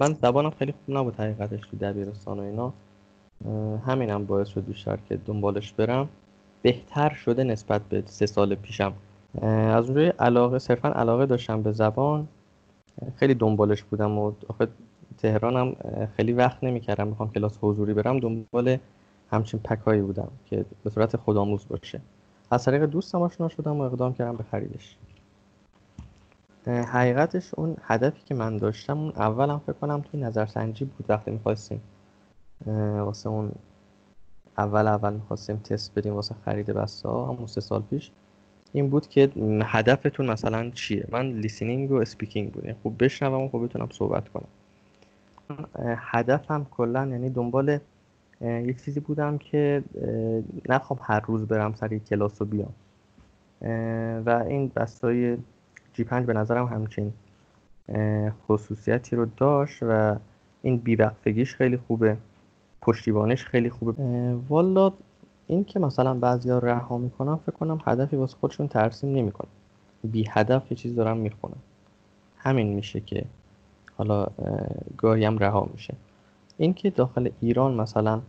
من زبانم خیلی خوب نبود حقیقتش تو دبیرستان و اینا. همینم باعث شد بیشتر که دنبالش برم. بهتر شده نسبت به سه سال پیشم. از اونجای علاقه صرفا علاقه داشتم به زبان. خیلی دنبالش بودم و آخه تهرانم خیلی وقت نمی‌کردم می‌خوام کلاس حضوری برم. دنبال همچین پکایی بودم که به صورت خودآموز باشه. از طریق دوستم آشنا شدم و اقدام کردم به خریدش. حقیقتش اون هدفی که من داشتم اون اولم فکر کنم توی نظرسنجی بود وقتی می‌خواستیم واسه اون اول اول می‌خواستیم تست بدیم واسه خرید بسته ها همون سه سال پیش. این بود که هدفتون مثلا چیه؟ من listening و speaking بود. یعنی خوب بشنوم و خوب بتونم صحبت کنم. هدفم کلا یعنی دنبال یک چیزی بودم که نخوام هر روز برم سر کلاس و بیام. و این بستای جی پنج به نظرم همچین خصوصیتی رو داشت و این بیوقفگیش خیلی خوبه پشتیبانش خیلی خوبه. والا این که مثلا بعضیا رها می‌کنن فکر کنم هدفی واسه خودشون ترسیم نمی‌کنن بی هدف یه چیز دارن می‌خونن. همین میشه که حالا گاهی هم رها میشه. این که داخل ایران مثلا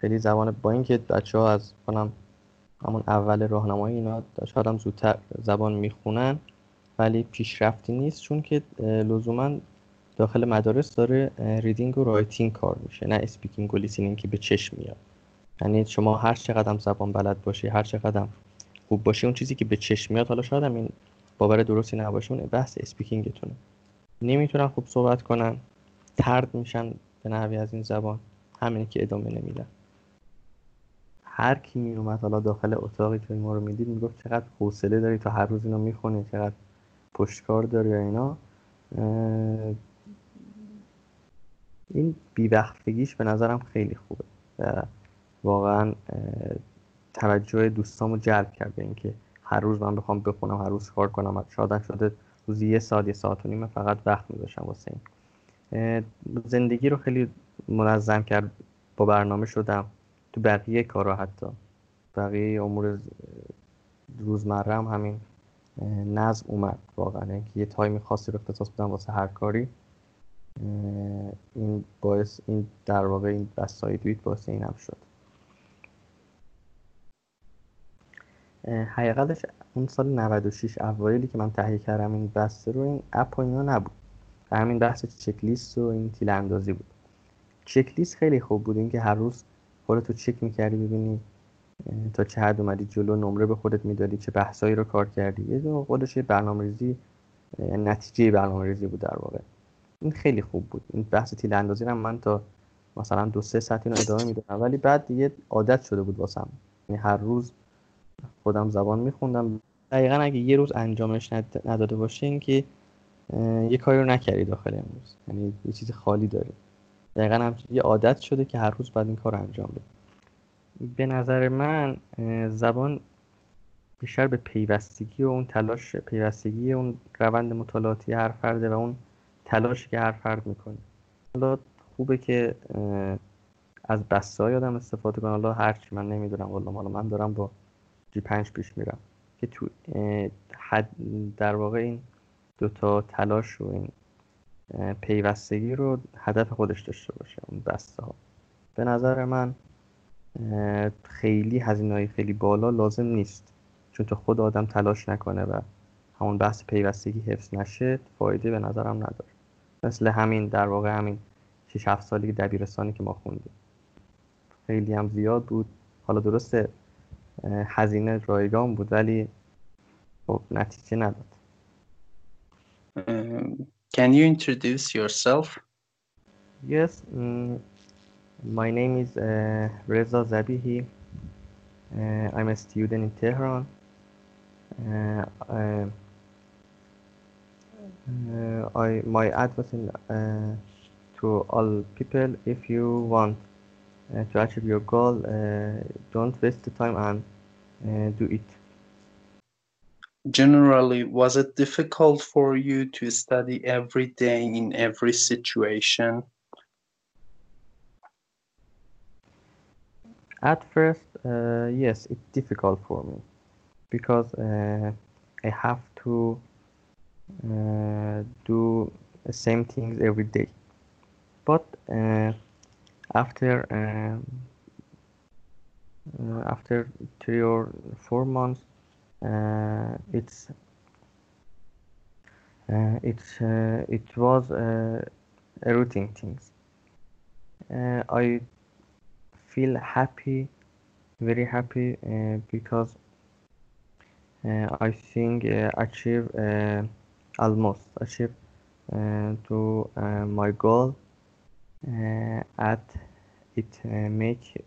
خیلی زبان با اینکه بچه ها فکر کنم همون اول راهنمایی اینا شاید هم زودتر زبان می‌خونن ولی پیشرفتی نیست چون که لزوما داخل مدارس داره reading و writing کار میشه نه speaking و listening که به چشم میاد. یعنی شما هر چقدر زبان بلد باشی هر چقدر خوب باشی اون چیزی که به چشم میاد حالا شاید هم این باور درستی نباشه اون بحث speaking تونه نمی‌تونن خوب صحبت کنن ترد میشن به نحوی از این زبان همینه که ادامه نمیدن. هر کی می اومد حالا داخل اتاقی که ما رو می‌دید می‌گفت چقدر حوصله داری تا هر روز اینو می‌خونی چقدر پشتکار داری یا اینا. این بیوقفگیش به نظرم خیلی خوبه و واقعا توجه دوستامو جلب کرده اینکه هر روز من بخوام بخونم هر روز کار کنم. شادن شده روزی یه ساعت یه ساعت و نیم فقط وقت میذاشم واسه این. زندگی رو خیلی منظم کرد با برنامه شدم. تو بقیه کارا حتی. بقیه امور روزمره هم همین نظم اومد واقعا. اینکه یه تایمی خاصی رو اختصاص بدم واسه هر کاری. این باعث این در واقع این بستای دویت باعث این هم شد. حقیقتش اون سال 96 اوایلی که من تهیه کردم این بسته رو این اپ و اینا نبود. همین بحث چک لیست و این تیل اندازی بود. چک لیست خیلی خوب بود. اینکه هر روز خودتو چک می‌کردی ببینی تا چه حد اومدی جلو نمره به خودت می‌دادی چه بحثایی رو کار کردی؟ یه خودش یه برنامه‌ریزی نتیجه برنامه‌ریزی بود در واقع. این خیلی خوب بود. این بحث تیل اندازی رو من تا مثلا دو سه ساعت اینو ادامه می‌دادم. ولی بعد دیگه عادت شده بود واسم. یعنی هر روز خودم زبان میخوندم. دقیقا اگه یه روز انجامش نداده باشین که یه کاری رو نکردی داخل امروز. یعنی یه چیز خالی داری. دقیقا همچنین یه عادت شده که هر روز باید این کار رو انجام بده. به نظر من زبان بیشتر به پیوستگی و اون تلاش پیوستگی اون روند مطالعاتی هر فرده و اون تلاشی که هر فرد می‌کنه. حالا خوبه که از بسته های آدم استفاده کنه حالا هرچی من نمی‌دونم والا حالا من دارم با جی پنج پیش میرم. که تو حد در واقع این دوتا تلاش و این پیوستگی رو هدف خودش داشته باشه اون بسته ها به نظر من خیلی هزینه خیلی بالا لازم نیست. چون تو خود آدم تلاش نکنه و همون بحث پیوستگی حفظ نشه فایده به نظرم نداره. مثل همین در واقع همین 6 7 سالی دبیرستانی که ما خوندیم. خیلی هم زیاد بود. حالا درسته هزینه رایگان بود ولی خب نتیجه نداد. Can you introduce yourself? Yes, um, my name is uh, Reza Zabihi. Uh, I'm a student in Tehran. Uh, uh, I, my advice uh, to all people, if you want uh, to achieve your goal, uh, don't waste the time and uh, do it. Generally, was it difficult for you to study every day in every situation? At first, uh, yes, it's difficult for me because uh, I have to uh, do the same things every day but uh, after um, uh, after three or four months it's uh, it's uh, it was uh, a routine things uh, I feel happy very happy uh, because uh, I think uh, achieve uh, almost achieve uh, to uh, my goal uh, at it uh, make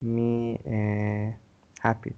me uh, happy